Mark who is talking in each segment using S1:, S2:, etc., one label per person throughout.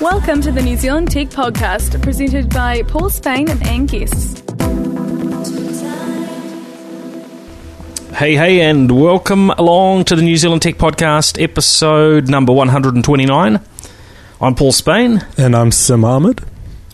S1: Welcome to the New Zealand Tech Podcast, presented by Paul Spain and Anne Guests.
S2: Hey, hey, and welcome along to the New Zealand Tech Podcast, episode number 129. I'm Paul Spain.
S3: And I'm Sim Ahmed.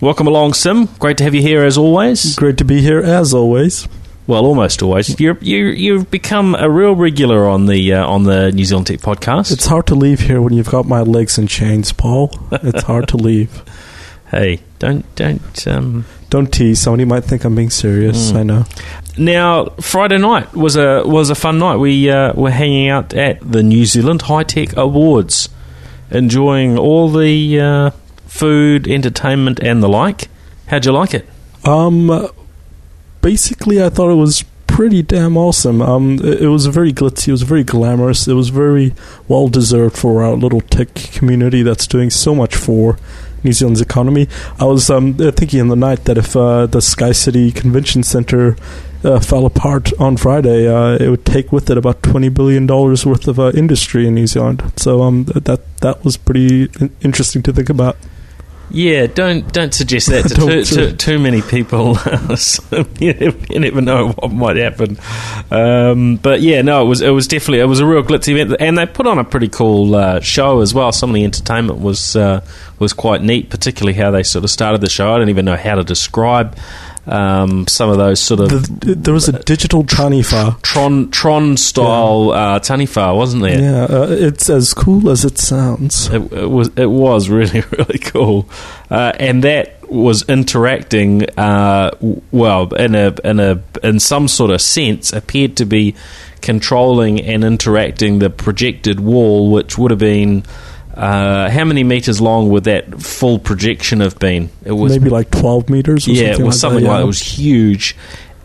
S2: Welcome along, Sim. Great to have you here as always.
S3: Great to be here as always.
S2: Well, almost always. You're, you you've become a real regular on the uh, on the New Zealand Tech Podcast.
S3: It's hard to leave here when you've got my legs in chains, Paul. It's hard to leave.
S2: hey, don't don't um,
S3: Don't tease. Somebody might think I'm being serious.
S2: Mm.
S3: I know.
S2: Now, Friday night was a was a fun night. We uh, were hanging out at the New Zealand High Tech Awards, enjoying all the uh, food, entertainment, and the like. How'd you like it?
S3: Um, basically, I thought it was pretty damn awesome. Um, it, it was very glitzy. It was very glamorous. It was very well deserved for our little tech community that's doing so much for New Zealand's economy. I was um, thinking in the night that if uh, the Sky City Convention Center uh, fell apart on Friday, uh, it would take with it about twenty billion dollars worth of uh, industry in New Zealand. So um, that that was pretty interesting to think about.
S2: Yeah, don't don't suggest that to too,
S3: do
S2: too, many people. You, never, you never know what might happen. Um, but yeah, no, it was it was definitely it was a real glitzy event, and they put on a pretty cool uh, show as well. Some of the entertainment was uh, was quite neat, particularly how they sort of started the show. I don't even know how to describe um, some of those sort of
S3: The, there was a digital Taniwha.
S2: Tron Tron style uh, Taniwha, wasn't there?
S3: Yeah, uh, it's as cool as it sounds.
S2: It, it was it was really really cool, uh, and that was interacting uh, well in a in a in some sort of sense appeared to be controlling and interacting the projected wall, which would have been. Uh, how many meters long would that full projection have been? It was
S3: Maybe like 12 meters or
S2: yeah,
S3: something
S2: it was
S3: like
S2: something
S3: that.
S2: like
S3: yeah.
S2: it was huge,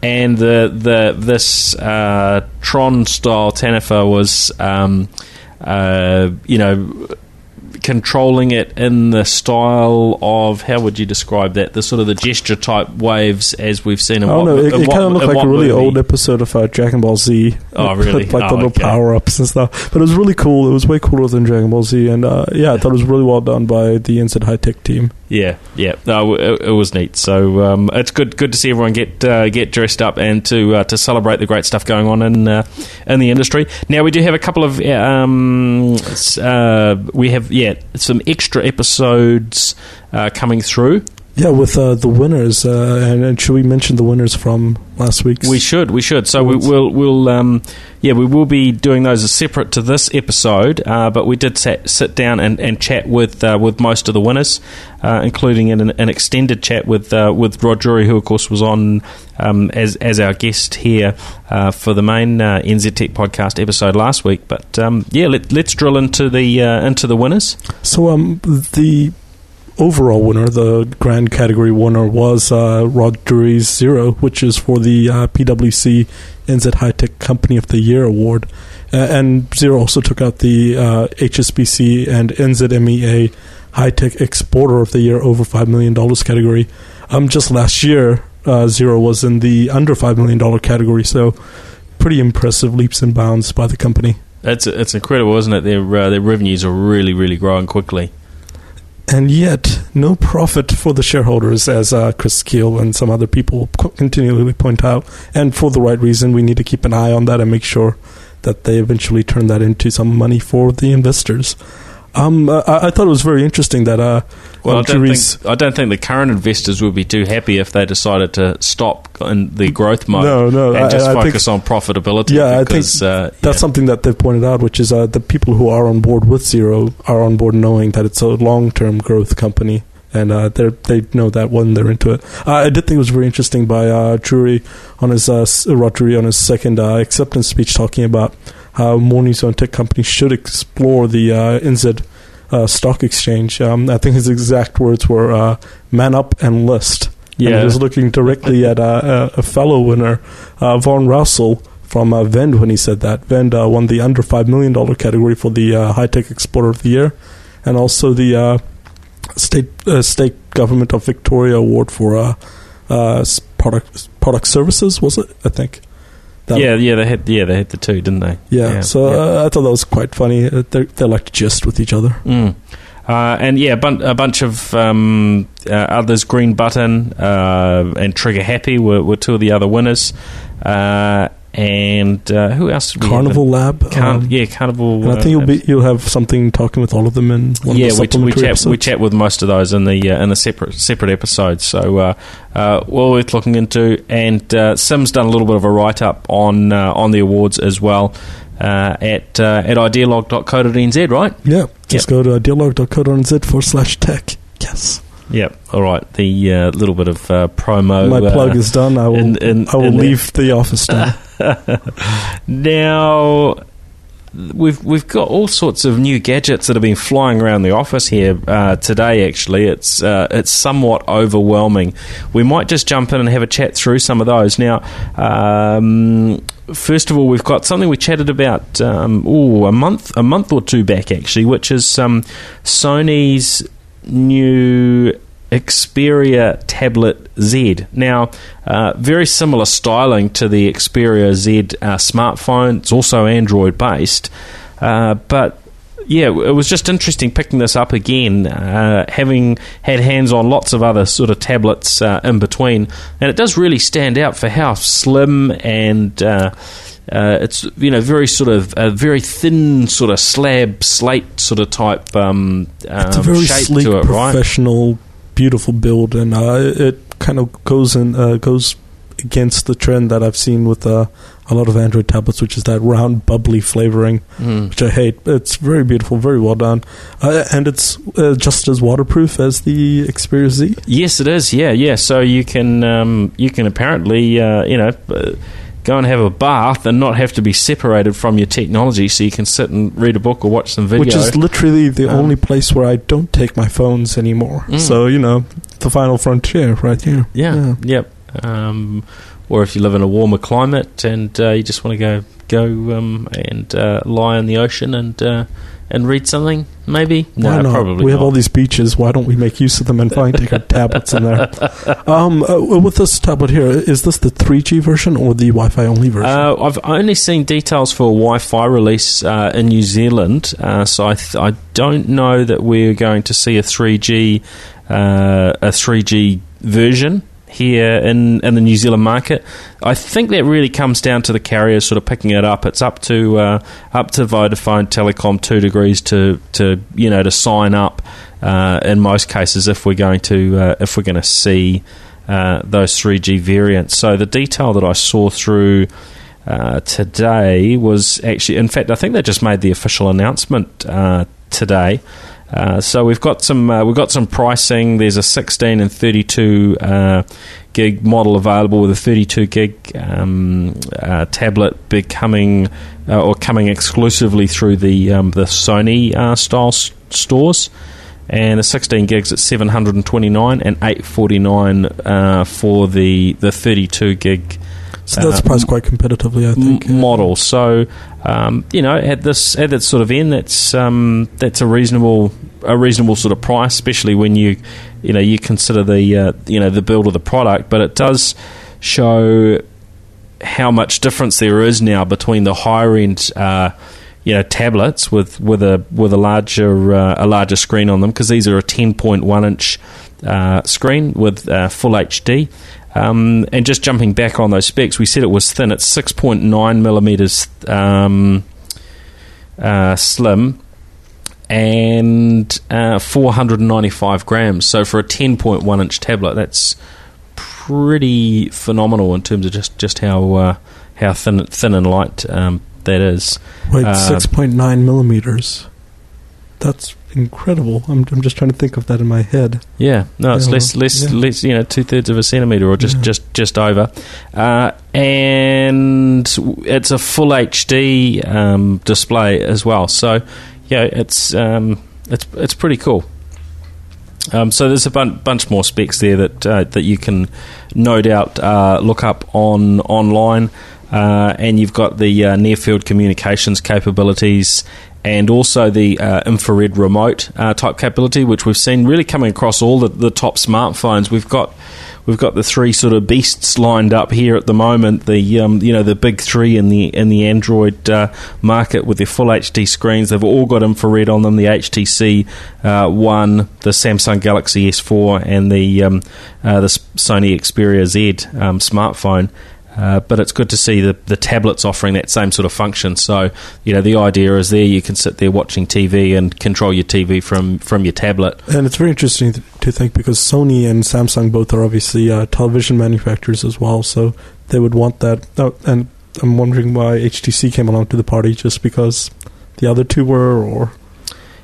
S2: and the the this uh, Tron style Taniwha was um, uh, you know controlling it in the style of how would you describe that the sort of the gesture type waves as we've seen in
S3: I don't
S2: what,
S3: know. It, it kind of looked like a really
S2: movie?
S3: old episode of uh, Dragon Ball Z.
S2: Oh, really?
S3: Like the
S2: Oh,
S3: little
S2: okay.
S3: power ups and stuff. But it was really cool. It was way cooler than Dragon Ball Z. And uh, yeah, I thought it was really well done by the NZ High Tech team.
S2: Yeah, yeah, no, it, it was neat. So um, it's good, good to see everyone get uh, get dressed up and to uh, to celebrate the great stuff going on in uh, in the industry. Now we do have a couple of um, uh, we have yeah some extra episodes uh, coming through.
S3: Yeah, with uh, the winners. Uh, and, and should we mention the winners from last week's?
S2: We should, we should. So we will, we'll, um, yeah, we will be doing those as separate to this episode. Uh, but we did sat, sit down and, and chat with uh, with most of the winners, uh, including an, an extended chat with uh, with Rod Drury, who of course was on um, as as our guest here uh, for the main uh, NZ Tech podcast episode last week. But um, yeah, let, let's drill into the uh, into the winners.
S3: So um, the overall winner, the grand category winner, was uh, Rod Drury's Xero, which is for the uh, PwC NZ High Tech Company of the Year award. Uh, and Xero also took out the uh, HSBC and NZMEA High Tech Exporter of the Year over $5 million category. Um, just last year, uh, Xero was in the under $5 million category, so pretty impressive leaps and bounds by the company.
S2: It's it's incredible, isn't it? Their uh, their revenues are really really growing quickly.
S3: And yet no profit for the shareholders, as uh, Chris Keall and some other people continually point out. And for the right reason, we need to keep an eye on that and make sure that they eventually turn that into some money for the investors. Um, uh, I, I thought it was very interesting that uh,
S2: Well, I
S3: um,
S2: don't, think, I don't think the current investors would be too happy if they decided to stop in the growth mode
S3: No, no,
S2: and
S3: I-
S2: just
S3: I think-
S2: focus on profitability.
S3: Yeah, I think
S2: because, uh,
S3: That's
S2: yeah.
S3: something that they've pointed out, which is uh, the people who are on board with Xero are on board knowing that it's a long-term growth company, and uh, they they know that when they're into it. Uh, I did think it was very interesting by uh, Drury on his uh, s- on his second uh, acceptance speech, talking about more New Zealand tech companies should explore the uh, NZ uh, stock exchange. Um, I think his exact words were uh, "man up and list." And
S2: Yeah.
S3: he was looking directly at uh, a, a fellow winner, uh, Vaughan Rowsell from uh, Vend when he said that. Vend uh, won the under $5 million category for the uh, High Tech Exporter of the Year and also the uh, state uh, state government of Victoria award for uh, uh, product product services. Was it? I think. That-
S2: yeah, yeah, they had yeah they had the two, didn't they?
S3: yeah. so
S2: yeah.
S3: Uh, I thought that was quite funny. Uh, they they like to gist with each other.
S2: Mm. Uh, and yeah, a, bun- a bunch of um, uh, others. Green Button uh, and Trigger Happy were, were two of the other winners. Uh, and uh, who else? Did we have?
S3: Carnival Lab.
S2: Car-
S3: um,
S2: yeah, Carnival.
S3: and I
S2: uh,
S3: think you'll be you'll have something talking with all of them in one
S2: yeah,
S3: of the
S2: we, we chat we chat with most of those in the uh, in the separate separate episodes. So uh, uh, well worth looking into. And uh, Sim's done a little bit of a write up on uh, on the awards as well uh, at uh, at idealog.co.nz, right?
S3: Yeah, just go to idealog.co.nz forward slash tech. Yes,
S2: Yep. All right. The uh, little bit of uh, promo.
S3: my
S2: uh,
S3: plug is done. I will.
S2: in- in-
S3: I will leave the office now.
S2: now we've we've got all sorts of new gadgets that have been flying around the office here uh, today. Actually, it's uh, it's somewhat overwhelming. We might just jump in and have a chat through some of those. Now, um, first of all, we've got something we chatted about um, ooh, a month a month or two back actually, which is um, Sony's new Xperia Tablet Z. Now, uh, very similar styling to the Xperia Z uh, smartphone. It's also Android based, uh, but yeah, it was just interesting picking this up again, uh, having had hands on lots of other sort of tablets uh, in between, and it does really stand out for how slim and. Uh, uh, it's you know very sort of a very thin sort of slab slate sort of type um,
S3: it's a
S2: um,
S3: very
S2: shape
S3: sleek,
S2: it, right?
S3: Beautiful build, and uh, it kind of goes in uh, goes against the trend that I've seen with uh, a lot of Android tablets, which is that round, bubbly flavoring,
S2: Mm.
S3: which I hate. It's very beautiful, very well done, uh, and it's uh, just as waterproof as the Xperia Z.
S2: Yes, it is. Yeah, yeah. So you can um, you can apparently uh, you know uh, go and have a bath and not have to be separated from your technology, so you can sit and read a book or watch some video.
S3: Which is literally the
S2: Um,
S3: only place where I don't take my phones anymore.
S2: Mm.
S3: So you know, the final frontier right here.
S2: yeah, yep. Um, or if you live in a warmer climate and uh, you just want to go go um, and uh, lie in the ocean and uh, and read something, maybe.
S3: Why
S2: no,
S3: not?
S2: probably
S3: we have
S2: not.
S3: all these beaches. Why don't we make use of them and find take our tablets in there? Um, uh, with this tablet here, is this the 3G version or the Wi-Fi only version?
S2: Uh, I've only seen details for a Wi-Fi release uh, in New Zealand, uh, so I, th- I don't know that we're going to see a 3G uh, a 3G version here in, in the New Zealand market. I think that really comes down to the carriers sort of picking it up. It's up to uh, up to Vodafone Telecom Two Degrees to, to you know to sign up. Uh, in most cases, if we're going to uh, if we're going to see uh, those 3G variants. So the detail that I saw through uh, today was actually, in fact, I think they just made the official announcement uh, today. Uh, so we've got some uh, we've got some pricing. There's a 16 and 32 uh, gig model available with a 32 gig um, uh, tablet becoming uh, or coming exclusively through the um, the Sony style s- stores and the 16 gigs at 729 and 849 uh, for the the 32 gig
S3: so that's
S2: uh,
S3: priced quite competitively, I think.
S2: model. So um, you know, at this at that sort of end, that's um, that's a reasonable a reasonable sort of price, especially when you you know you consider the uh, you know the build of the product. But it does show how much difference there is now between the higher end. Uh, you know, tablets with, with a with a larger uh, a larger screen on them because these are a 10.1 inch uh, screen with uh, full HD. Um, and just jumping back on those specs, we said it was thin. It's 6.9 millimeters um, uh, slim and uh, 495 grams. So for a 10.1 inch tablet, that's pretty phenomenal in terms of just just how uh, how thin thin and light um, that is.
S3: Wait,
S2: uh,
S3: 6.9 millimeters. That's incredible. I'm, I'm just trying to think of that in my head.
S2: Yeah, no, it's
S3: Yeah,
S2: less, less,
S3: yeah.
S2: less. You know, two thirds of a centimeter, or just,
S3: Yeah.
S2: just, just over. Uh, and it's a full HD um, display as well. So, yeah, it's um, it's it's pretty cool. Um, so there's a bun- bunch more specs there that uh, that you can no doubt uh, look up on online, uh, and you've got the uh, near field communications capabilities, and also the uh, infrared remote uh, type capability, which we've seen really coming across all the, the top smartphones. We've got we've got the three sort of beasts lined up here at the moment. The um, you know the big three in the in the Android uh, market with their full HD screens. They've all got infrared on them. The HTC uh, One, the Samsung Galaxy S4, and the um, the Sony Xperia Z um, smartphone. Uh, but it's good to see the, the tablets offering that same sort of function. So, you know, the idea is there you can sit there watching TV and control your TV from, from your tablet.
S3: And it's very interesting to think because Sony and Samsung both are obviously uh, television manufacturers as well, so they would want that. Oh, and I'm wondering why HTC came along to the party just because the other two were, or.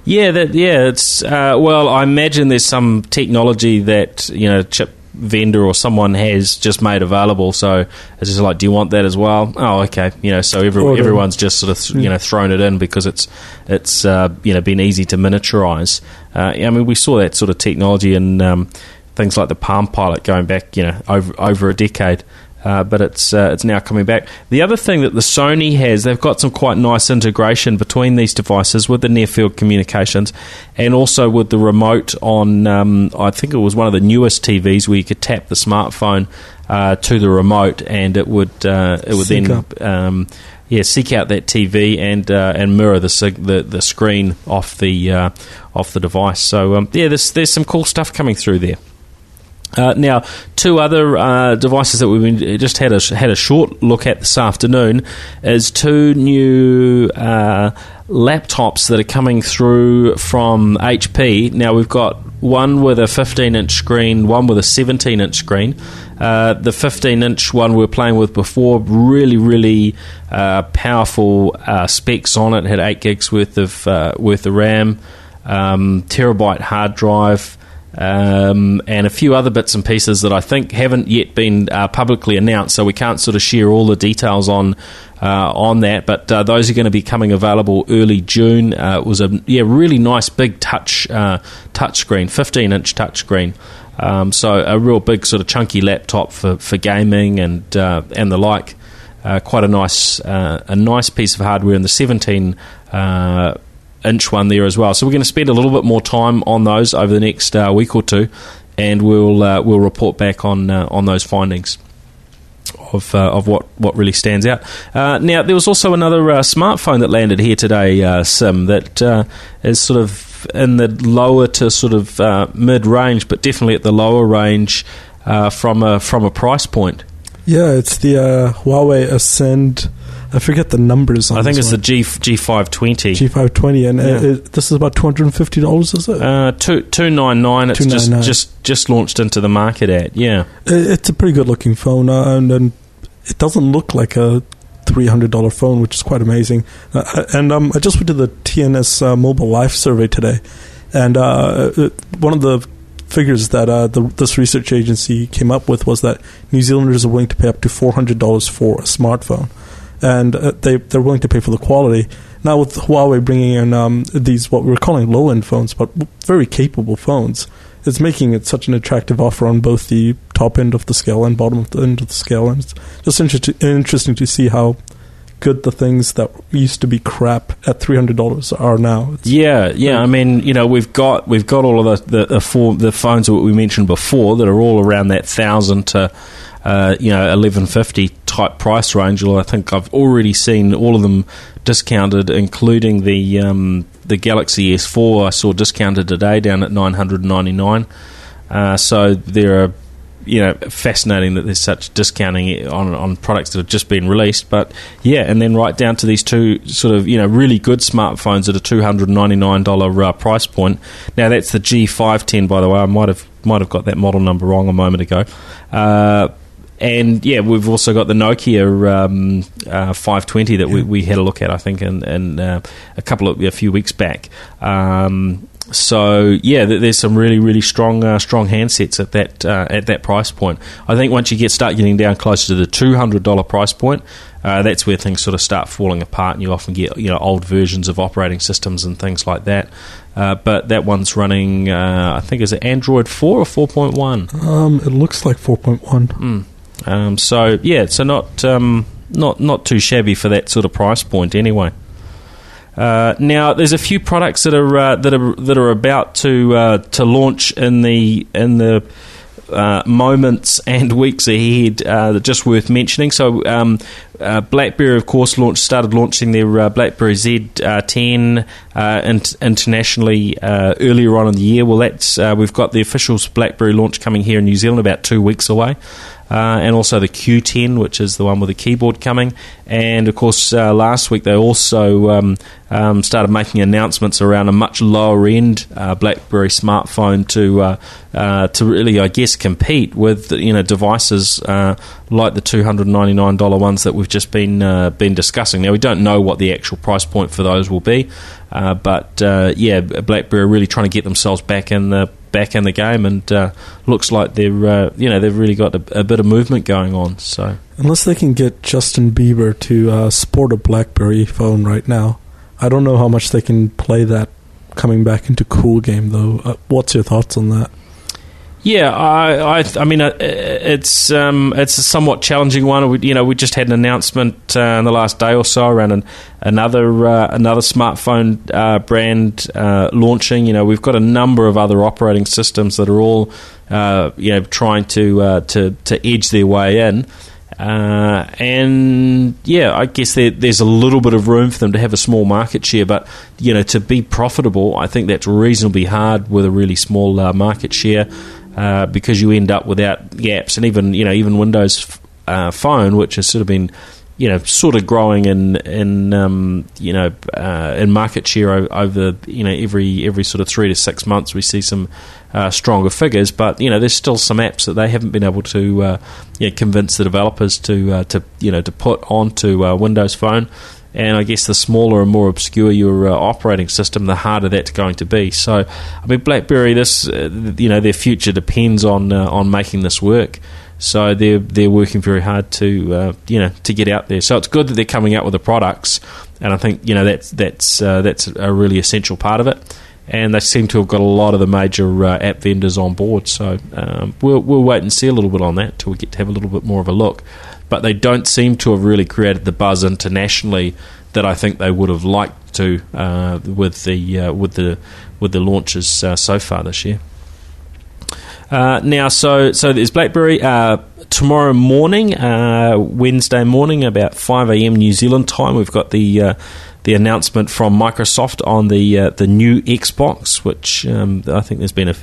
S2: Yeah, that yeah, it's uh, well. I imagine there's some technology that you know chip vendor or someone has just made available. So it's just like, do you want that as well? Oh, okay. You know, so every, everyone's just sort of you know thrown it in because it's it's uh, you know been easy to miniaturize. Uh, I mean, we saw that sort of technology in um, things like the Palm Pilot going back you know over over a decade. Uh, but it's uh, it's now coming back. The other thing that the Sony has, they've got some quite nice integration between these devices with the near field communications, and also with the remote on. Um, I think it was one of the newest TVs where you could tap the smartphone uh, to the remote, and it would uh, it would Sync then. Um, yeah, seek out that TV and uh, and mirror the, the the screen off the uh, off the device. So um, yeah, there's there's some cool stuff coming through there. Uh, now, two other uh, devices that we've just had a had a short look at this afternoon is two new uh, laptops that are coming through from HP. Now we've got one with a 15 inch screen, one with a 17 inch screen. Uh, the 15 inch one we were playing with before, really, really uh, powerful uh, specs on it. Had eight gigs worth of worth of RAM, um, terabyte hard drive um, and a few other bits and pieces that I think haven't yet been uh, publicly announced, so we can't sort of share all the details on uh, on that. But uh, those are going to be coming available early June. Uh, it was a yeah really nice big touch uh, touch screen, 15 inch touch screen. Um, so a real big sort of chunky laptop for, for gaming and uh, and the like. quite a nice a nice piece of hardware in the 17 inch one there as well. So we're going to spend a little bit more time on those over the next uh, week or two, and we'll uh, we'll report back on uh, on those findings. Of, uh, of what, what really stands out. Now, there was also another smartphone that landed here today, Sim, that is sort of in the lower to sort of mid range, but definitely at the lower range from a from a price point.
S3: Yeah, it's the Huawei Ascend I forget the numbers. I
S2: think it's
S3: one.
S2: the G G five twenty.
S3: G five twenty, and yeah. it, this is about two hundred and fifty dollars. Is it?
S2: Uh, two two nine nine. It's just just just launched into the market at. Yeah,
S3: it, it's a pretty good looking phone, uh, and, and it doesn't look like a three hundred dollar phone, which is quite amazing. Uh, and um, I just went to the TNS uh, Mobile Life survey today, and uh, one of the figures that uh, the, this research agency came up with was that New Zealanders are willing to pay up to four hundred dollars for a smartphone and uh, they they're willing to pay for the quality. Now with Huawei bringing in um, these what we're calling low end phones, but very capable phones, it's making it such an attractive offer on both the top end of the scale and bottom of the end of the scale, and it's just inter- interesting to see how good the things that used to be crap at three hundred dollars are now.
S2: It's yeah, yeah. I mean, you know, we've got we've got all of the the, the, four, the phones that we mentioned before that are all around that thousand to uh, you know, eleven fifty type price range. Well, I think I've already seen all of them discounted, including the um, the Galaxy S4. I saw discounted today down at nine hundred ninety nine. Uh, so there are you know fascinating that there's such discounting on on products that have just been released. But yeah, and then right down to these two sort of you know really good smartphones at a two hundred ninety nine dollar uh, price point. Now that's the G five ten, by the way. I might have might have got that model number wrong a moment ago. Uh, and yeah, we've also got the Nokia um, uh, 520 that yeah. we, we, had a look at, I think, in, in uh, a couple of a few weeks back. Um, so yeah, there's some really really strong uh, strong handsets at that uh, at that price point. I think once you get start getting down closer to the two hundred dollar price point, uh, that's where things sort of start falling apart, and you often get you know old versions of operating systems and things like that. Uh, but that one's running, uh, I think, is it Android four or four point one?
S3: Um, it looks like four point one. Mm.
S2: Um, so yeah, so not um, not not too shabby for that sort of price point anyway. Uh, now, there's a few products that are uh, that are that are about to uh, to launch in the in the uh, moments and weeks ahead uh, that just worth mentioning. So, um, uh, BlackBerry, of course, launched started launching their BlackBerry Z10 uh, in- internationally earlier on in the year. Well, that's we've got the official BlackBerry launch coming here in New Zealand about two weeks away uh, and also the Q10, which is the one with the keyboard coming. And of course, uh, last week they also um, um, started making announcements around a much lower end uh, BlackBerry smartphone to uh, uh, to really, I guess, compete with you know devices uh, like the two hundred ninety nine dollar ones that we've just been been discussing. Now we don't know what the actual price point for those will be, but yeah, BlackBerry are really trying to get themselves back in the back in the game, and uh, looks like they're uh, you know they've really got a, a, bit of movement going on. So
S3: unless they can get Justin Bieber to uh, sport a BlackBerry phone right now, I don't know how much they can play that coming back into cool game though. Uh, what's your thoughts on that?
S2: Yeah, I, I, I mean, uh, it's um, it's a somewhat challenging one. We, you know, we just had an announcement uh, in the last day or so around an, another uh, another smartphone uh, brand uh, launching. You know, we've got a number of other operating systems that are all uh, you know trying to to to edge their way in. and yeah, I guess there, there's a little bit of room for them to have a small market share, but you know, to be profitable, I think that's reasonably hard with a really small market share. Uh, because you end up without apps and even you know even Windows uh, Phone, which has sort of been you know sort of growing in in um, you know uh, in market share over you know every every sort of three to six months we see some uh, stronger figures, but you know there's still some apps that they haven't been able to uh, you know, convince the developers to to you know to put onto Windows Phone. And I guess the smaller and more obscure your uh, operating system, the harder that's going to be. So, I mean, BlackBerry, this uh, you know, their future depends on uh, on making this work. So they're they're working very hard to uh, you know to get out there. So it's good that they're coming out with the products, and I think you know that's that's uh, that's a really essential part of it. And they seem to have got a lot of the major uh, app vendors on board. So um, we'll we'll wait and see a little bit on that till we get to have a little bit more of a look but they don't seem to have really created the buzz internationally that I think they would have liked to uh, with the uh, with the with the launches uh, so far this year. Uh, now, so so there's BlackBerry uh, tomorrow morning, uh, Wednesday morning, about five a.m. New Zealand time. We've got the the announcement from Microsoft on the the new Xbox, which um, I think there's been a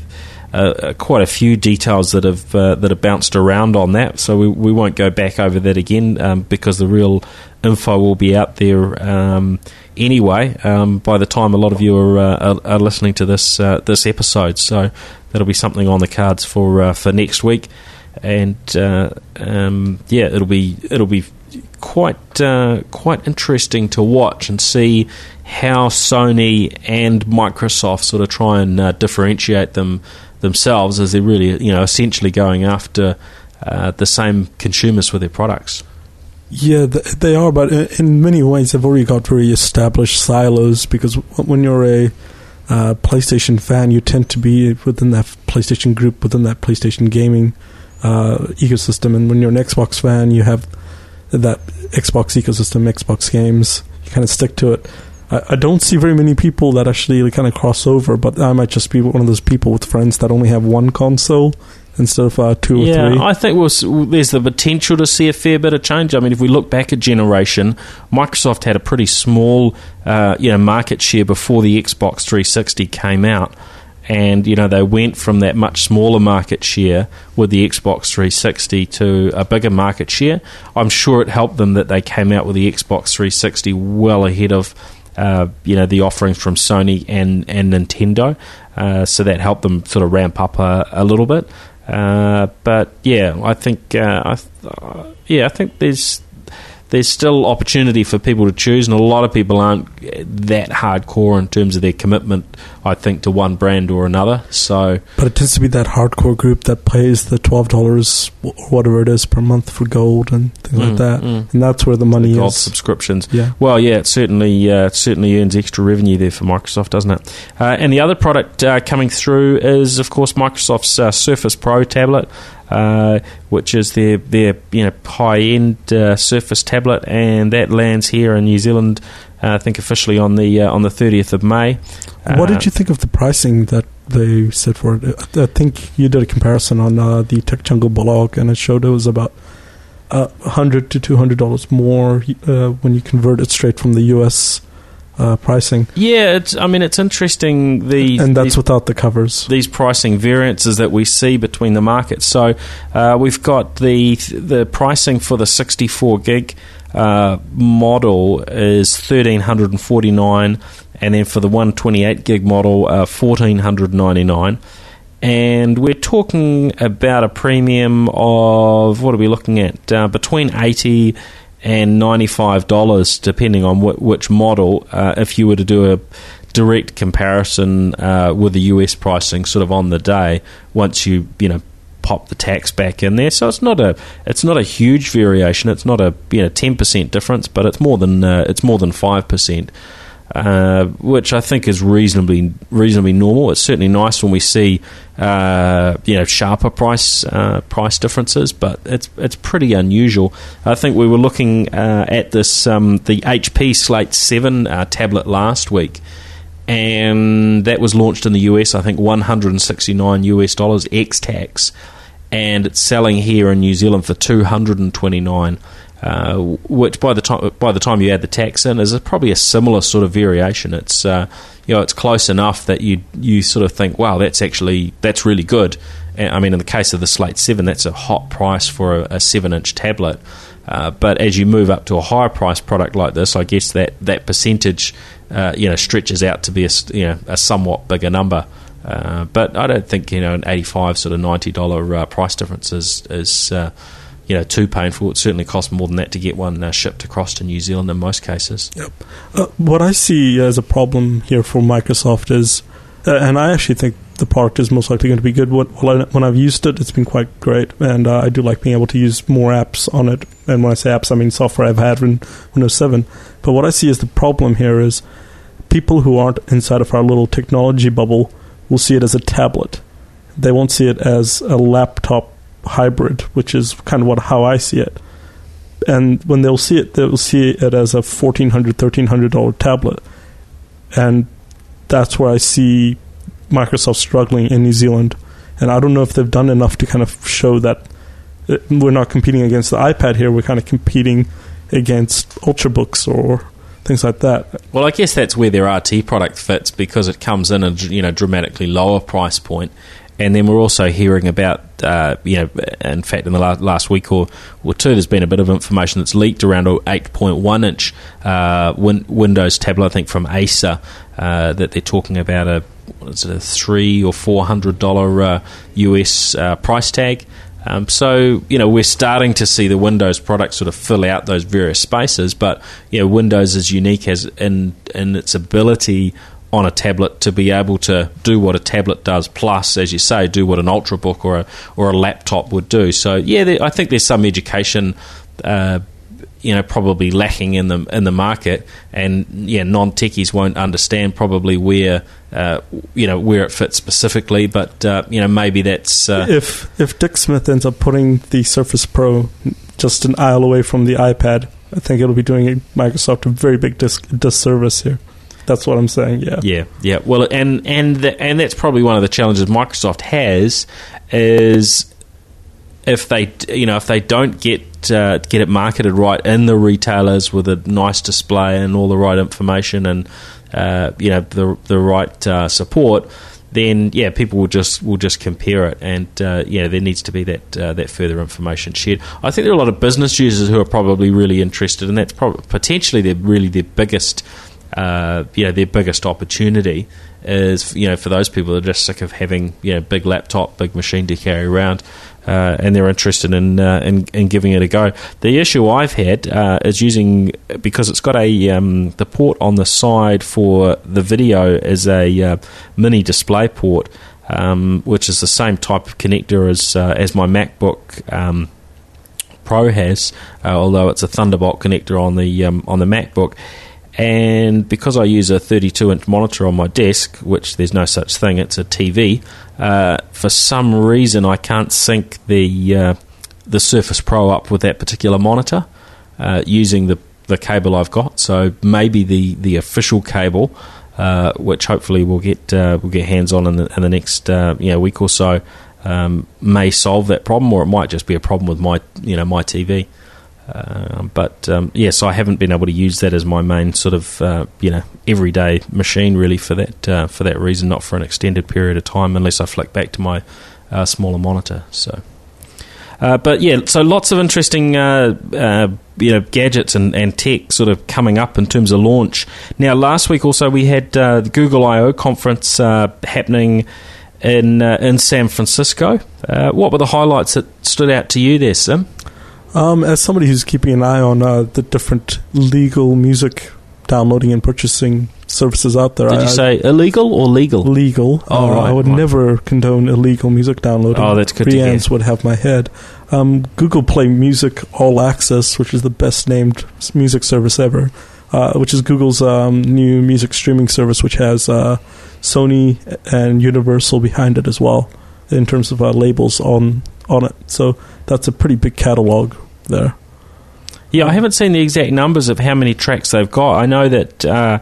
S2: uh, quite a few details that have uh, that have bounced around on that. So we, we won't go back over that again um, because the real info will be out there um, anyway. Um, by the time a lot of you are, uh, are, listening to this uh, this episode, so that'll be something on the cards for uh, for next week. And uh, um, yeah, it'll be it'll be quite quite interesting to watch and see how Sony and Microsoft sort of try and differentiate them themselves as they're really, you know, essentially going after uh, the same consumers with their products.
S3: Yeah, they are, but in many ways they've already got very established silos because when you're a uh, PlayStation fan, you tend to be within that PlayStation group, within that PlayStation gaming uh, ecosystem, and when you're an Xbox fan, you have that Xbox ecosystem, Xbox games. You kind of stick to it. I, I don't see very many people that actually kind of cross over, but I might just be one of those people with friends that only have one console instead of uh, two
S2: yeah,
S3: or three.
S2: I think we'll, there's the potential to see a fair bit of change. I mean, if we look back a generation, Microsoft had a pretty small uh, you know market share before the Xbox 360 came out. And you know they went from that much smaller market share with the Xbox 360 to a bigger market share. I'm sure it helped them that they came out with the Xbox 360 well ahead of uh, you know the offerings from Sony and and Nintendo, uh, so that helped them sort of ramp up a, a little bit. Uh, but yeah, I think uh, I th- uh, yeah I think there's there's still opportunity for people to choose, and a lot of people aren't that hardcore in terms of their commitment. I think to one brand or another. So,
S3: but it tends to be that hardcore group that pays the twelve dollars or whatever it is per month for gold and things mm, like that, mm. and that's where the money
S2: the gold
S3: is.
S2: subscriptions.
S3: Yeah.
S2: Well, yeah, it certainly uh, it certainly earns extra revenue there for Microsoft, doesn't it? Uh, and the other product uh, coming through is, of course, Microsoft's uh, Surface Pro tablet uh, which is their their you know high end uh, Surface tablet, and that lands here in New Zealand. Uh, I think officially on the uh, on the thirtieth of May.
S3: What did you think of the pricing that they said for it. I I think you did a comparison on uh, the Tech Jungle blog, and it showed it was about uh, hundred to two hundred dollars more uh, when you convert it straight from the U.S. Uh, pricing,
S2: Yeah, it's. I mean, it's interesting. The
S3: and that's
S2: these,
S3: without the covers.
S2: these pricing variances that we see between the markets. So uh, we've got the the pricing for the 64 gig uh, model is 1349, and then for the 128 gig model, uh, 1499. And we're talking about a premium of what are we looking at? Uh, between 80 and ninety-five dollars, depending on wh- which model. Uh, if you were to do a direct comparison uh, with the US pricing, sort of on the day, once you you know pop the tax back in there, so it's not a it's not a huge variation. It's not a you know ten percent difference, but it's more than uh, it's more than five percent. Uh, which I think is reasonably reasonably normal. It's certainly nice when we see uh, you know sharper price uh, price differences, but it's it's pretty unusual. I think we were looking uh, at this um, the HP Slate Seven uh, tablet last week, and that was launched in the US. I think 169 US dollars ex tax, and it's selling here in New Zealand for 229. Uh, which by the time by the time you add the tax in is probably a similar sort of variation. It's uh, you know it's close enough that you you sort of think, wow, that's actually that's really good. And, I mean, in the case of the Slate Seven, that's a hot price for a, a seven-inch tablet. Uh, but as you move up to a higher price product like this, I guess that that percentage uh, you know stretches out to be a you know a somewhat bigger number. Uh, but I don't think you know an eighty-five sort of ninety dollar price difference is is you know too painful. It certainly costs more than that to get one uh, shipped across to New Zealand in most cases.
S3: Uh, what I see as a problem here for Microsoft is, uh, and I actually think the product is most likely going to be good. What, when I've used it, it's been quite great, and uh, I do like being able to use more apps on it. And when I say apps, I mean software I've had in Windows 7. But what I see as the problem here is people who aren't inside of our little technology bubble will see it as a tablet. They won't see it as a laptop hybrid, which is kind of what how I see it. And when they'll see it, they'll see it as a fourteen hundred, thirteen hundred dollar tablet, and that's where I see Microsoft struggling in New Zealand. And I don't know if they've done enough to kind of show that uh, we're not competing against the iPad here. We're kind of competing against Ultrabooks or things like that.
S2: Well, I guess that's where their RT product fits because it comes in a you know dramatically lower price point, and then we're also hearing about uh, you know in fact in the last, last week or, or two there's been a bit of information that's leaked around a 8.1 inch uh, win- Windows tablet I think from Acer uh, that they're talking about a it a three or four hundred dollar uh, US uh, price tag. Um, so you know we're starting to see the Windows products sort of fill out those various spaces, but you know Windows is unique as in in its ability on a tablet to be able to do what a tablet does, plus, as you say, do what an ultrabook or a or a laptop would do. So yeah, there, I think there's some education. Uh, you know, probably lacking in the in the market, and yeah, non techies won't understand probably where uh, you know where it fits specifically. But uh, you know, maybe that's uh,
S3: if if Dick Smith ends up putting the Surface Pro just an aisle away from the iPad, I think it'll be doing Microsoft a very big dis- disservice here. That's what I'm saying. Yeah.
S2: Yeah, yeah. Well, and and the, and that's probably one of the challenges Microsoft has is if they you know if they don't get uh, get it marketed right in the retailers with a nice display and all the right information and uh, you know the the right uh, support. Then yeah, people will just will just compare it, and uh, yeah, there needs to be that uh, that further information shared. I think there are a lot of business users who are probably really interested, and that's probably potentially their really their biggest uh, you know their biggest opportunity is you know for those people that are just sick of having you know big laptop, big machine to carry around, uh, and they're interested in, uh, in in giving it a go. The issue I've had uh, is using because it's got a um, the port on the side for the video is a uh, mini display port, um, which is the same type of connector as uh, as my MacBook. Um, Pro has, uh, although it's a Thunderbolt connector on the um, on the MacBook. And because I use a 32 inch monitor on my desk, which there's no such thing, it's a TV. Uh, for some reason, I can't sync the uh, the Surface Pro up with that particular monitor uh, using the the cable I've got. So maybe the the official cable uh, which hopefully we'll get uh, we'll get hands on in the, in the next uh, you know, week or so, um, may solve that problem, or it might just be a problem with my you know my TV. Uh, but um, yes, I haven't been able to use that as my main sort of uh, you know everyday machine really for that uh, for that reason, not for an extended period of time, unless I flick back to my uh, smaller monitor. So. Uh, but yeah, so lots of interesting uh, uh, you know gadgets and, and tech sort of coming up in terms of launch. Now, last week also we had uh, the Google I/O conference uh, happening in uh, in San Francisco. what were the highlights that stood out to you there, Sim?
S3: Um, as somebody who's keeping an eye on the different legal music downloading and purchasing services out there.
S2: Did you I, say illegal or legal?
S3: Legal.
S2: Oh, uh, right,
S3: I would
S2: right.
S3: never condone illegal music downloading.
S2: Oh, that's good
S3: Brianne's would have my head. Um, Google Play Music All Access, which is the best named music service ever, uh, which is Google's um, new music streaming service, which has uh, Sony and Universal behind it as well in terms of uh, labels on on it. So that's a pretty big catalog there.
S2: Yeah, I haven't seen the exact numbers of how many tracks they've got. I know that uh,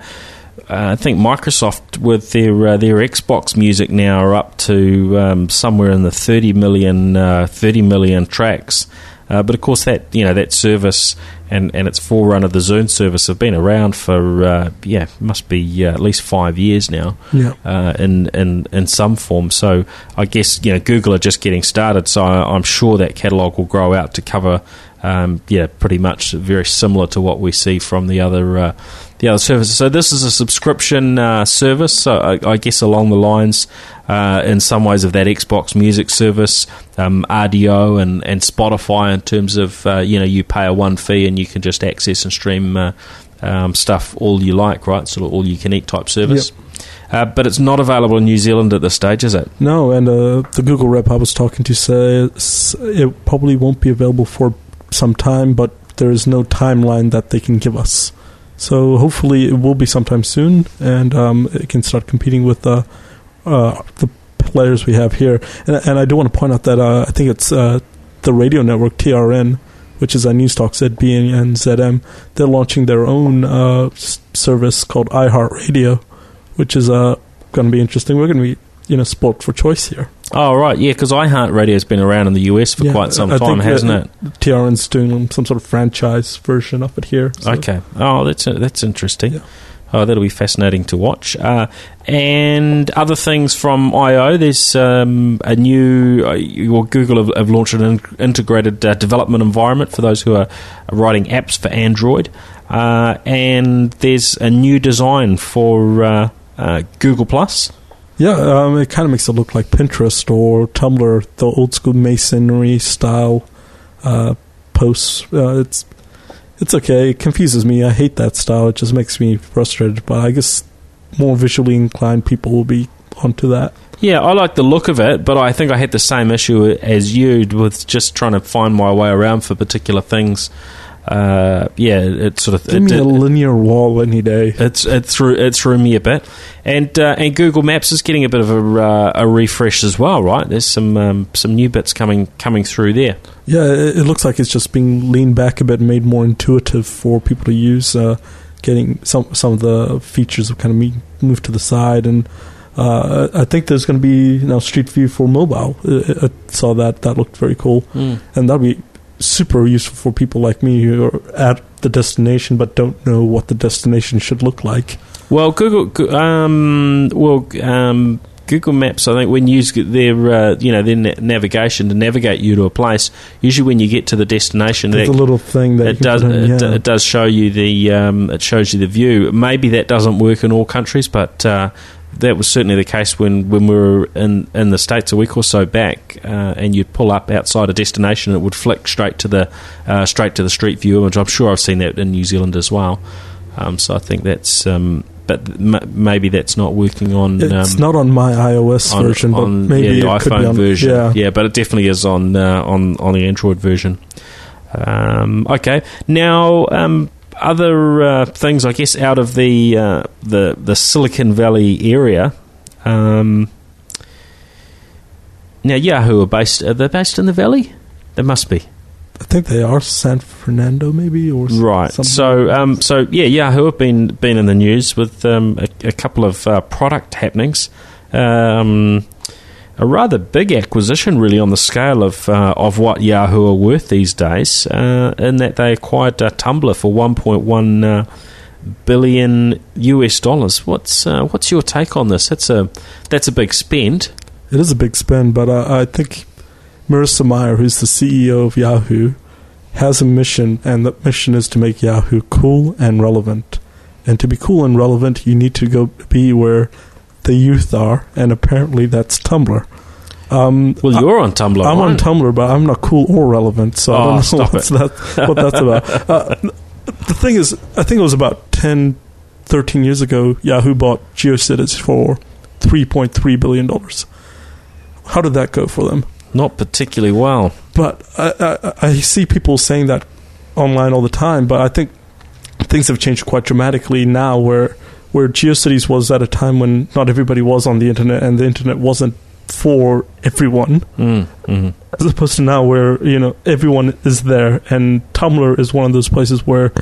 S2: uh, I think Microsoft with their uh, their Xbox music now are up to um, somewhere in the 30 million, uh, 30 million tracks. Uh, but of course, that you know that service and, and its forerunner, the Zune service, have been around for uh, yeah, must be at least five years now.
S3: Yeah.
S2: in in in some form. So I guess you know Google are just getting started. So I'm sure that catalog will grow out to cover um, yeah, pretty much very similar to what we see from the other uh, the other services. So this is a subscription uh, service. So I, I, guess along the lines, uh, in some ways, of that Xbox Music service, um, Rdio and, and Spotify. In terms of uh, you know, you pay a one fee and you can just access and stream uh, um, stuff all you like, right? Sort of all you can eat type service.
S3: Yep.
S2: Uh, but it's not available in New Zealand at this stage, is it?
S3: No, and uh, the Google rep I was talking to says it probably won't be available for some time, but there is no timeline that they can give us. So hopefully it will be sometime soon, and um, it can start competing with uh, uh, the players we have here. And, and I do want to point out that uh, I think it's uh, the radio network TRN, which is a Newstalk ZB and ZM. They're launching their own uh, service called iHeartRadio, which is uh, going to be interesting. We're going to be you know sport for choice here.
S2: Oh right, yeah, because iHeartRadio has been around in the US for
S3: yeah,
S2: quite some I time, hasn't it?
S3: TRN's doing some sort of franchise version of it here.
S2: So. Okay. Oh, that's uh, that's interesting.
S3: Yeah.
S2: Oh, that'll be fascinating to watch. Uh, and other things from I/O. There's um, a new. Uh, Google have, have, launched an in- integrated uh, development environment for those who are writing apps for Android. Uh, and there's a new design for uh, uh, Google Plus.
S3: Yeah, um, it kind of makes it look like Pinterest or Tumblr, the old school masonry style uh, posts. Uh, it's it's okay. It confuses me. I hate that style. It just makes me frustrated. But I guess more visually inclined people will be onto that.
S2: Yeah, I like the look of it, but I think I had the same issue as you with just trying to find my way around for particular things uh, yeah, it sort of
S3: give me
S2: it,
S3: a linear wall any day.
S2: It's it threw it threw me a bit, and uh, and Google Maps is getting a bit of a, uh, a refresh as well, right? There's some um, some new bits coming coming through there.
S3: Yeah, it, it, looks like it's just being leaned back a bit, and made more intuitive for people to use. Uh, getting some some of the features of kind of moved to the side and. Uh, I think there's going to be you know Street View for mobile. I, I saw that; that looked very cool,
S2: mm.
S3: and that'll be super useful for people like me who are at the destination but don't know what the destination should look like.
S2: Well, Google, um, well, um, Google Maps. I think when you use their, uh, you know, their navigation to navigate you to a place, usually when you get to the destination,
S3: there's that, a little thing that
S2: it does.
S3: In,
S2: yeah.
S3: it,
S2: it, does show you the. Um, it shows you the view. Maybe that doesn't work in all countries, but uh, that was certainly the case when, when we were in, in the States a week or so back, uh, and you'd pull up outside a destination, and it would flick straight to the uh, straight to the Street View image. I'm sure I've seen that in New Zealand as well. Um, so I think that's, um, but m- maybe that's not working on.
S3: It's um, not on my iOS
S2: on,
S3: version, but maybe
S2: yeah, the iPhone
S3: on,
S2: version.
S3: Yeah.
S2: yeah, but it definitely is on uh, on on the Android version. Um, okay, now um, other uh, things, I guess, out of the uh, the the Silicon Valley area. Um, now, Yahoo are based. Are they based in the Valley? They must be.
S3: I think they are San Fernando, maybe or
S2: Right.
S3: something.
S2: So, um, so yeah, Yahoo have been been in the news with um, a, a couple of uh, product happenings. Um, a rather big acquisition, really, on the scale of uh, of what Yahoo are worth these days. Uh, in that they acquired uh, Tumblr for 1.1 uh, US dollars. What's uh, what's your take on this? That's a that's a big spend.
S3: It is a big spend, but I think Marissa Mayer, who's the CEO of Yahoo, has a mission, and that mission is to make Yahoo cool and relevant. And to be cool and relevant, you need to go be where the youth are, and apparently that's Tumblr. Um,
S2: Well,
S3: I-
S2: you're on Tumblr.
S3: I'm on? Tumblr, but I'm not cool or relevant, so I
S2: Oh,
S3: don't know what's that, what that's about. Uh, the thing is, I think it was about 10, 13 years ago, Yahoo bought GeoCities for $3.3 billion. How did that go for them?
S2: Not particularly well.
S3: But I, I, I see people saying that online all the time, but I think things have changed quite dramatically now where where GeoCities was at a time when not everybody was on the internet and the internet wasn't for everyone.
S2: Mm, mm.
S3: as opposed to now where you know everyone is there. And tumblr is one of those places where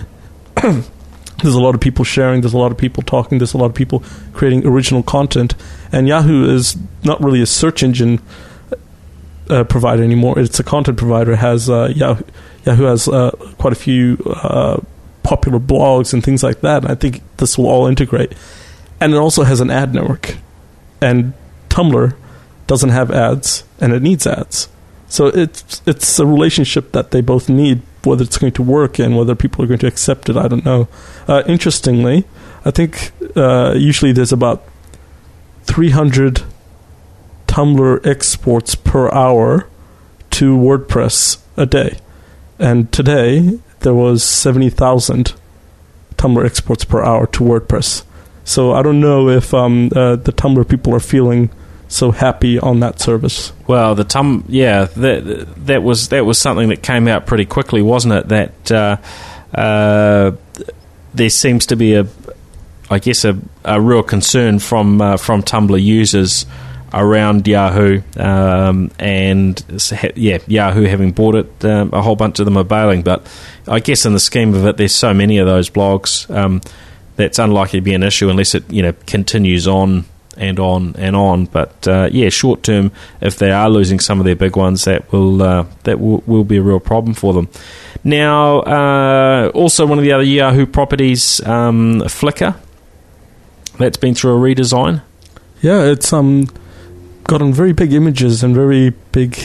S3: there's a lot of people sharing there's a lot of people talking there's a lot of people creating original content. And yahoo is not really a search engine uh, provider anymore. It's a content provider. It has uh, yahoo, yahoo has uh, quite a few uh, popular blogs and things like that and i think this will all integrate and it also has an ad network and tumblr doesn't have ads and it needs ads. So it's it's a relationship that they both need. Whether it's going to work and whether people are going to accept it, I don't know. Uh, interestingly, I think uh, usually there's about 300 Tumblr exports per hour to WordPress a day, and today there was 70,000 Tumblr exports per hour to WordPress. So I don't know if um, uh, the Tumblr people are feeling so happy on that service.
S2: Well, the tum, yeah, that that was that was something that came out pretty quickly, wasn't it? That uh, uh, there seems to be a, I guess, a, a real concern from uh, from Tumblr users around Yahoo, um, and yeah, Yahoo having bought it, um, a whole bunch of them are bailing. But I guess in the scheme of it, there's so many of those blogs. Um, that's unlikely to be an issue unless it you know continues on and on and on. But uh, yeah, short term, if they are losing some of their big ones, that will uh, that will, will be a real problem for them. Now, uh, also one of the other Yahoo properties, um, Flickr, that's been through a redesign.
S3: Yeah, it's um gotten very big images and very big.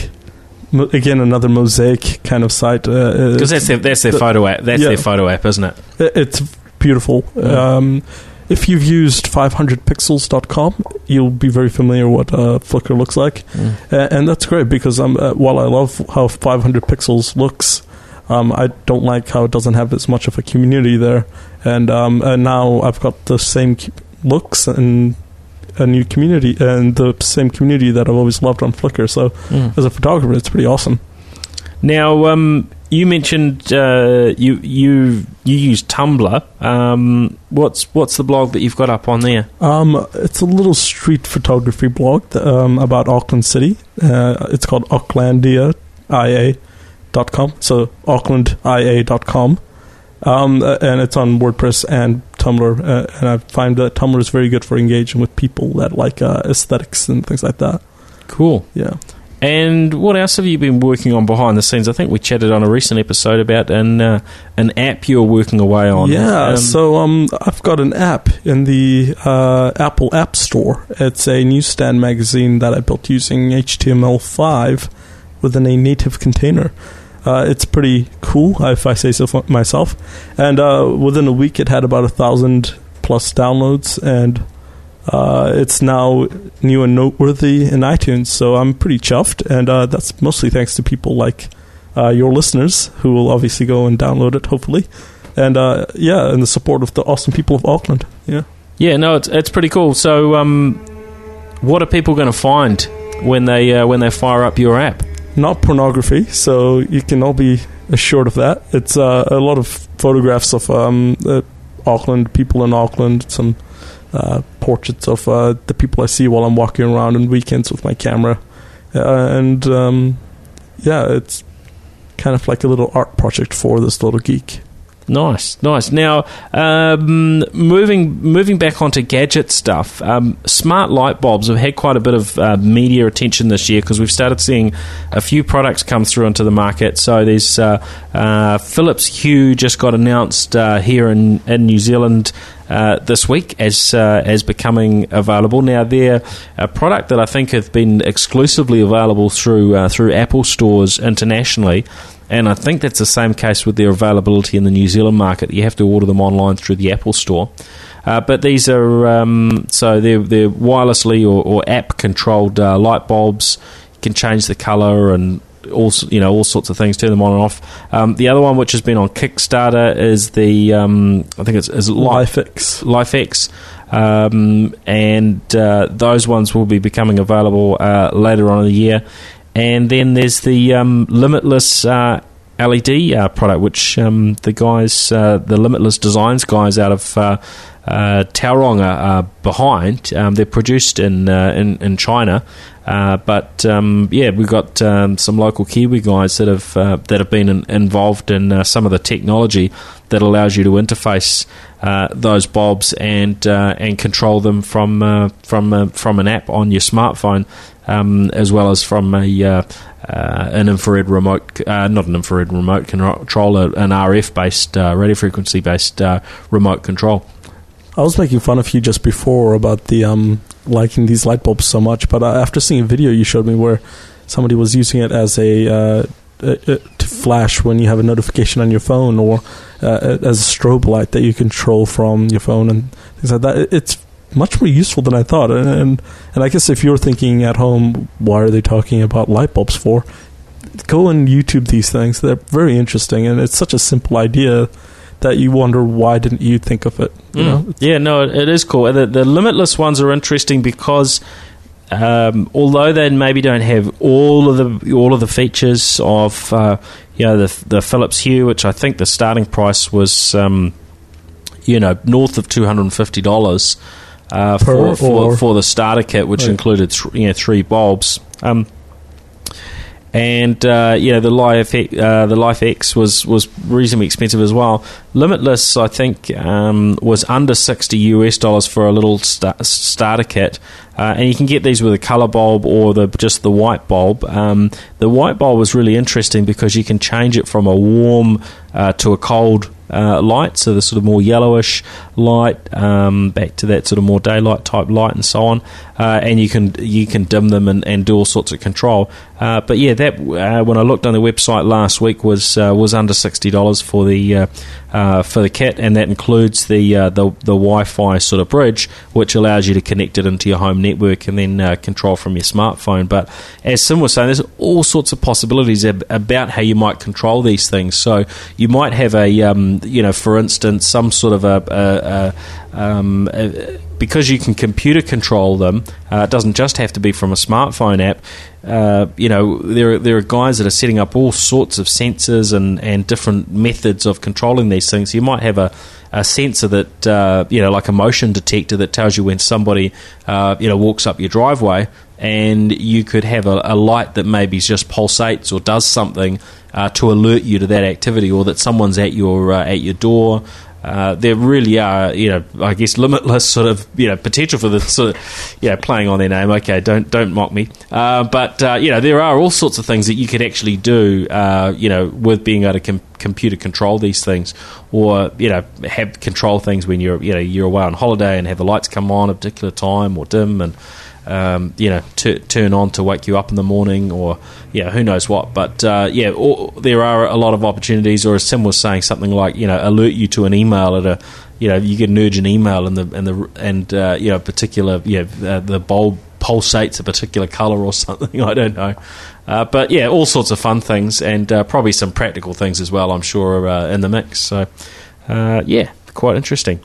S3: Again, another mosaic kind of site. uh,
S2: Because that's their that's their
S3: the-
S2: photo app. That's
S3: yeah.
S2: their photo app, isn't it?
S3: It- It's beautiful.
S2: Yeah.
S3: Um, if you've used 500pixels.com, you'll be very familiar what uh, Flickr looks like, uh, and that's great because um, uh, while I love how 500 pixels looks, um, I don't like how it doesn't have as much of a community there. And, um, and now I've got the same looks and a new community and the same community that I've always loved on Flickr. So
S2: Mm.
S3: as a photographer, it's pretty awesome.
S2: Now, um, you mentioned uh, you you you use Tumblr. Um, what's what's the blog that you've got up on there?
S3: Um, it's a little street photography blog th- um, about Auckland City. Uh, it's called aucklandia.ia.com. So aucklandia.com. Um, and it's on WordPress and Tumblr. Uh, and I find that Tumblr is very good for engaging with people that like uh, aesthetics and things like that.
S2: Cool.
S3: Yeah.
S2: And what else have you been working on behind the scenes? I think we chatted on a recent episode about an uh, an app you're working away on.
S3: Yeah,
S2: Um,
S3: so um, I've got an app in the uh, Apple App Store. It's a newsstand magazine that I built using HTML5 within a native container. Uh, it's pretty cool, if I say so myself. And uh, within a week, it had about a thousand plus downloads, and uh, it's now new and noteworthy in iTunes. So I'm pretty chuffed, and uh, that's mostly thanks to people like uh, your listeners who will obviously go and download it, hopefully and uh, yeah, and the support of the awesome people of Auckland. Yeah,
S2: yeah, no, it's it's pretty cool. So, um, what are people going to find when they when they fire up your app?
S3: Not pornography, so you can all be assured of that. It's uh, a lot of photographs of um, uh, Auckland, people in Auckland, some uh, portraits of uh, the people I see while I'm walking around on weekends with my camera, uh, and um, yeah, it's kind of like a little art project for this little geek.
S2: Nice, nice. Now, um, moving moving back onto gadget stuff, um, smart light bulbs have had quite a bit of uh, media attention this year because we've started seeing a few products come through into the market. So there's uh, uh, Philips Hue just got announced uh, here in in New Zealand. Uh, this week as uh, as becoming available. Now they're a product that I think have been exclusively available through uh, through Apple stores internationally. And I think that's the same case with their availability in the New Zealand market. You have to order them online through the Apple Store. Uh, but these are um, so they're, they're wirelessly or, or app controlled uh, light bulbs. You can change the color and all you know all sorts of things. Turn them on and off. Um, the other one, which has been on Kickstarter, is the um, I think it's is
S3: Lifx.
S2: Lifx. Um, and uh, those ones will be becoming available uh, later on in the year. And then there's the um, Limitless uh, LED uh, product, which um, the guys, uh, the Limitless Designs guys out of uh, uh, Tauranga are behind. Um, they're produced in uh, in, in China, but um, yeah, we've got um, some local Kiwi guys that have that have been in, involved in some of the technology that allows you to interface uh, those bulbs and uh, and control them from uh, from uh, from an app on your smartphone, um, as well as from a uh, an infrared remote, not an infrared remote control, an RF based radio frequency based remote control.
S3: I was making fun of you just before about the um, liking these light bulbs so much, but after seeing a video you showed me where somebody was using it as a to flash when you have a notification on your phone, or uh, as a strobe light that you control from your phone and things like that. It's much more useful than I thought, and and, and I guess if you're thinking at home, why are they talking about light bulbs for? Go and YouTube these things; they're very interesting, and it's such a simple idea that you wonder why didn't you think of it? You
S2: Mm.
S3: know,
S2: Yeah, no, it, it is cool. The, the limitless ones are interesting because um, although they maybe don't have all of the all of the features of uh, you know the the Philips Hue, which I think the starting price was um, you know north of two hundred and fifty dollars. Uh, for, for, for the starter kit, which
S3: Right.
S2: included th- you know three bulbs, um, and uh, you know the Life uh, the Lifx was was reasonably expensive as well. Limitless, I think, um, was under sixty US dollars for a little sta- starter kit, uh, and you can get these with a color bulb or the just the white bulb. Um, the white bulb was really interesting because you can change it from a warm uh, to a cold. Uh, light, so the sort of more yellowish light, um, back to that sort of more daylight type light, and so on. Uh, and you can you can dim them and, and do all sorts of control. Uh, but yeah, that uh, when I looked on the website last week was uh, was under sixty dollars for the uh, uh, for the kit, and that includes the, uh, the the Wi-Fi sort of bridge, which allows you to connect it into your home network and then control from your smartphone. But as Sim was saying, there's all sorts of possibilities ab- about how you might control these things. So you might have a um, you know, for instance, some sort of a, a, a, um, a because you can computer control them, uh, it doesn't just have to be from a smartphone app. Uh, you know, there are, there are guys that are setting up all sorts of sensors and, and different methods of controlling these things. You might have a, a sensor that, uh, you know, like a motion detector that tells you when somebody, uh, you know, walks up your driveway, and you could have a, a light that maybe just pulsates or does something uh, to alert you to that activity, or that someone's at your uh, at your door. Uh, there really are, you know, I guess limitless sort of, you know, potential for the sort of, you know, playing on their name. Okay, don't don't mock me. Uh, but uh, you know, there are all sorts of things that you could actually do, uh, you know, with being able to com- computer control these things, or you know, have control things when you're, you know, you're away on holiday and have the lights come on at a particular time or dim and. Um, you know, t- turn on to wake you up in the morning, or yeah, who knows what. But uh, yeah, all, there are a lot of opportunities. Or as Sim was saying, something like you know, alert you to an email at a, you know, you get an urgent email and the and the and uh, you know, particular yeah, uh, the bulb pulsates a particular color or something. I don't know. Uh, but yeah, all sorts of fun things and uh, probably some practical things as well. I'm sure uh, in the mix. So uh, yeah, quite interesting.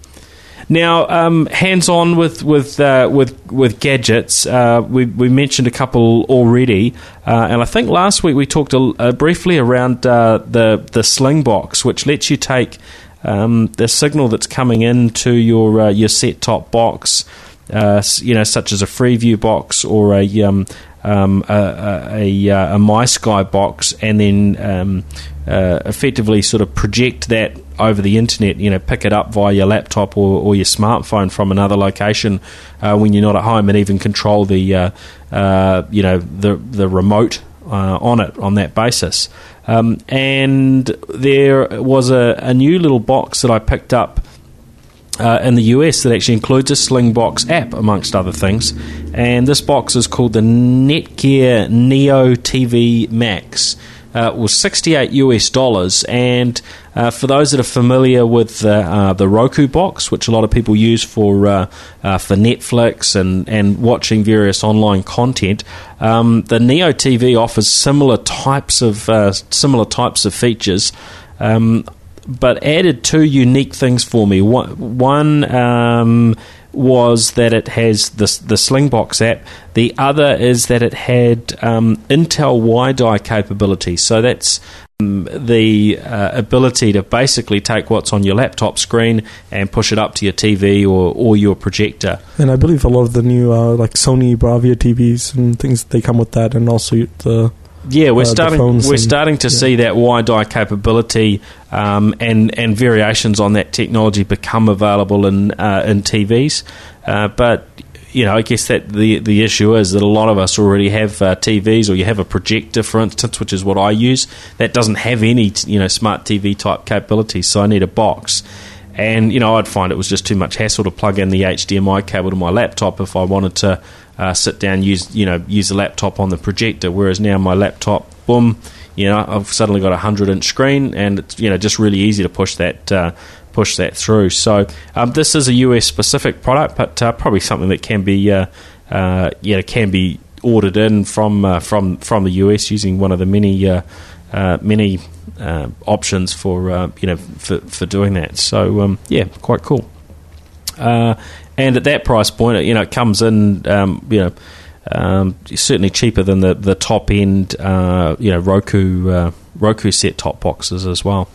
S2: Now, um, hands-on with with uh, with with gadgets. Uh, we we mentioned a couple already, uh, and I think last week we talked a, uh, briefly around uh, the the Slingbox, which lets you take um, the signal that's coming into your uh, your set top box, you know, such as a Freeview box or a um, um, a, a, a, a MySky box and then um, uh, effectively sort of project that over the internet, you know, pick it up via your laptop or, or your smartphone from another location uh, when you're not at home, and even control the, uh, uh, you know, the the remote uh, on it on that basis. Um, and there was a, a, new little box that I picked up. Uh, in the US, that actually includes a Slingbox app, amongst other things. And this box is called the Netgear Neo TV Max uh, was 68 US dollars. And uh, for those that are familiar with uh, the Roku box, which a lot of people use for uh, uh, for Netflix and, and watching various online content, um, the Neo TV offers similar types of uh, similar types of features. Um, but added two unique things for me. One, um, was that it has the the Slingbox app. The other is that it had um, Intel WiDi capability. So that's the uh, ability to basically take what's on your laptop screen and push it up to your TV or, or your projector.
S3: And I believe a lot of the new uh, like Sony Bravia TVs and things they come with that, and also the
S2: yeah, we're uh, starting. We're and, starting to yeah. see that WiDi capability um, and and variations on that technology become available in uh, in TVs. Uh, but you know, I guess that the the issue is that a lot of us already have uh, TVs, or you have a projector, for instance, which is what I use. That doesn't have any you know smart TV type capabilities, so I need a box. And you know, I'd find it was just too much hassle to plug in the HDMI cable to my laptop if I wanted to uh, sit down, use you know, use the laptop on the projector. Whereas now my laptop, boom, you know, I've suddenly got a hundred inch screen, and it's you know just really easy to push that uh, push that through. So um, this is a US specific product, but uh, probably something that can be uh, uh, yeah can be ordered in from uh, from from the US using one of the many many options for you know for for doing that. So um, yeah, quite cool. And at that price point, you know, it comes in, um, you know, um, certainly cheaper than the the top end, uh, you know, Roku uh, Roku set top boxes as well.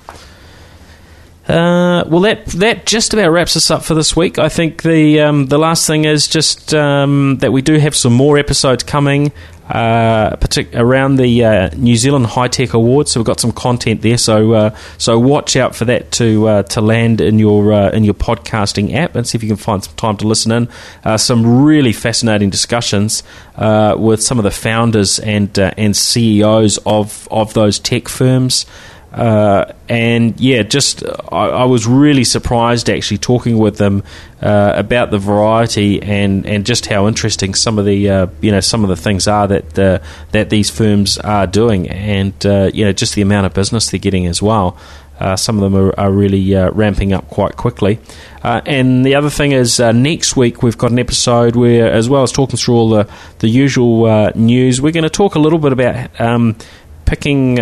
S2: Uh, well, that that just about wraps us up for this week. I think the um, the last thing is just um, that we do have some more episodes coming uh, partic- around the uh, New Zealand Hi-Tech Awards. So we've got some content there. So uh, so watch out for that to uh, to land in your uh, in your podcasting app and see if you can find some time to listen in. Uh, some really fascinating discussions with some of the founders and and CEOs of of those tech firms. Uh, and yeah, just I, I, was really surprised actually talking with them uh, about the variety and, and just how interesting some of the uh, you know some of the things are that uh, that these firms are doing, and uh, you know just the amount of business they're getting as well. Uh, some of them are, are really ramping up quite quickly. and the other thing is, next week we've got an episode where, as well as talking through all the, the usual news, we're going to talk a little bit about um, picking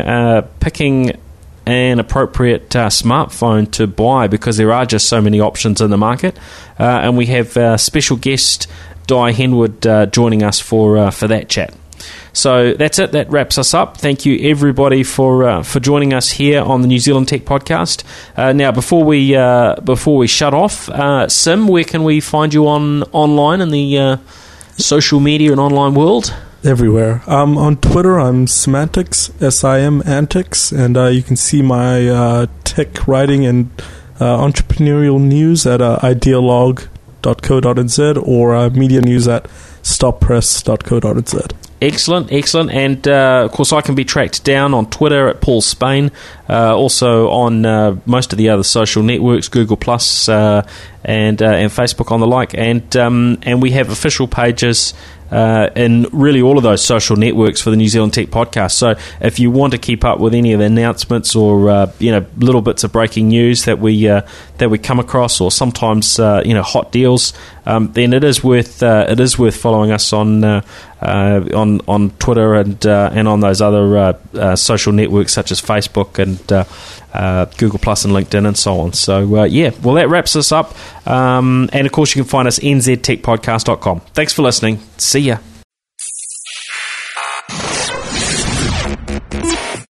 S2: picking an appropriate uh, smartphone to buy because there are just so many options in the market. Uh, and we have uh, special guest Di Henwood uh, joining us for uh, for that chat. So that's it. That wraps us up. Thank you everybody for uh, for joining us here on the New Zealand Tech Podcast. now, before we before we shut off, Sim, where can we find you on online in the social media and online world?
S3: Everywhere. Um, on Twitter, I'm Simantics, S I M Antics, and uh, you can see my uh, tech writing and uh, entrepreneurial news at uh, idealog.co.nz or uh, media news at stoppress.co.nz.
S2: Excellent, excellent. And uh, of course, I can be tracked down on Twitter at Paul Spain, uh, also on uh, most of the other social networks, Google Plus uh, and uh, and Facebook on the like. And um, and we have official pages uh, in really all of those social networks for the New Zealand Tech Podcast. So if you want to keep up with any of the announcements or you know little bits of breaking news that we that we come across, or sometimes you know hot deals, um, then it is worth it is worth following us on uh, on on Twitter and and on those other social networks such as Facebook and uh, Google Plus and LinkedIn and so on. So, uh, yeah, well, that wraps us up. Um, and of course, you can find us nztechpodcast.com. Thanks for listening. See ya.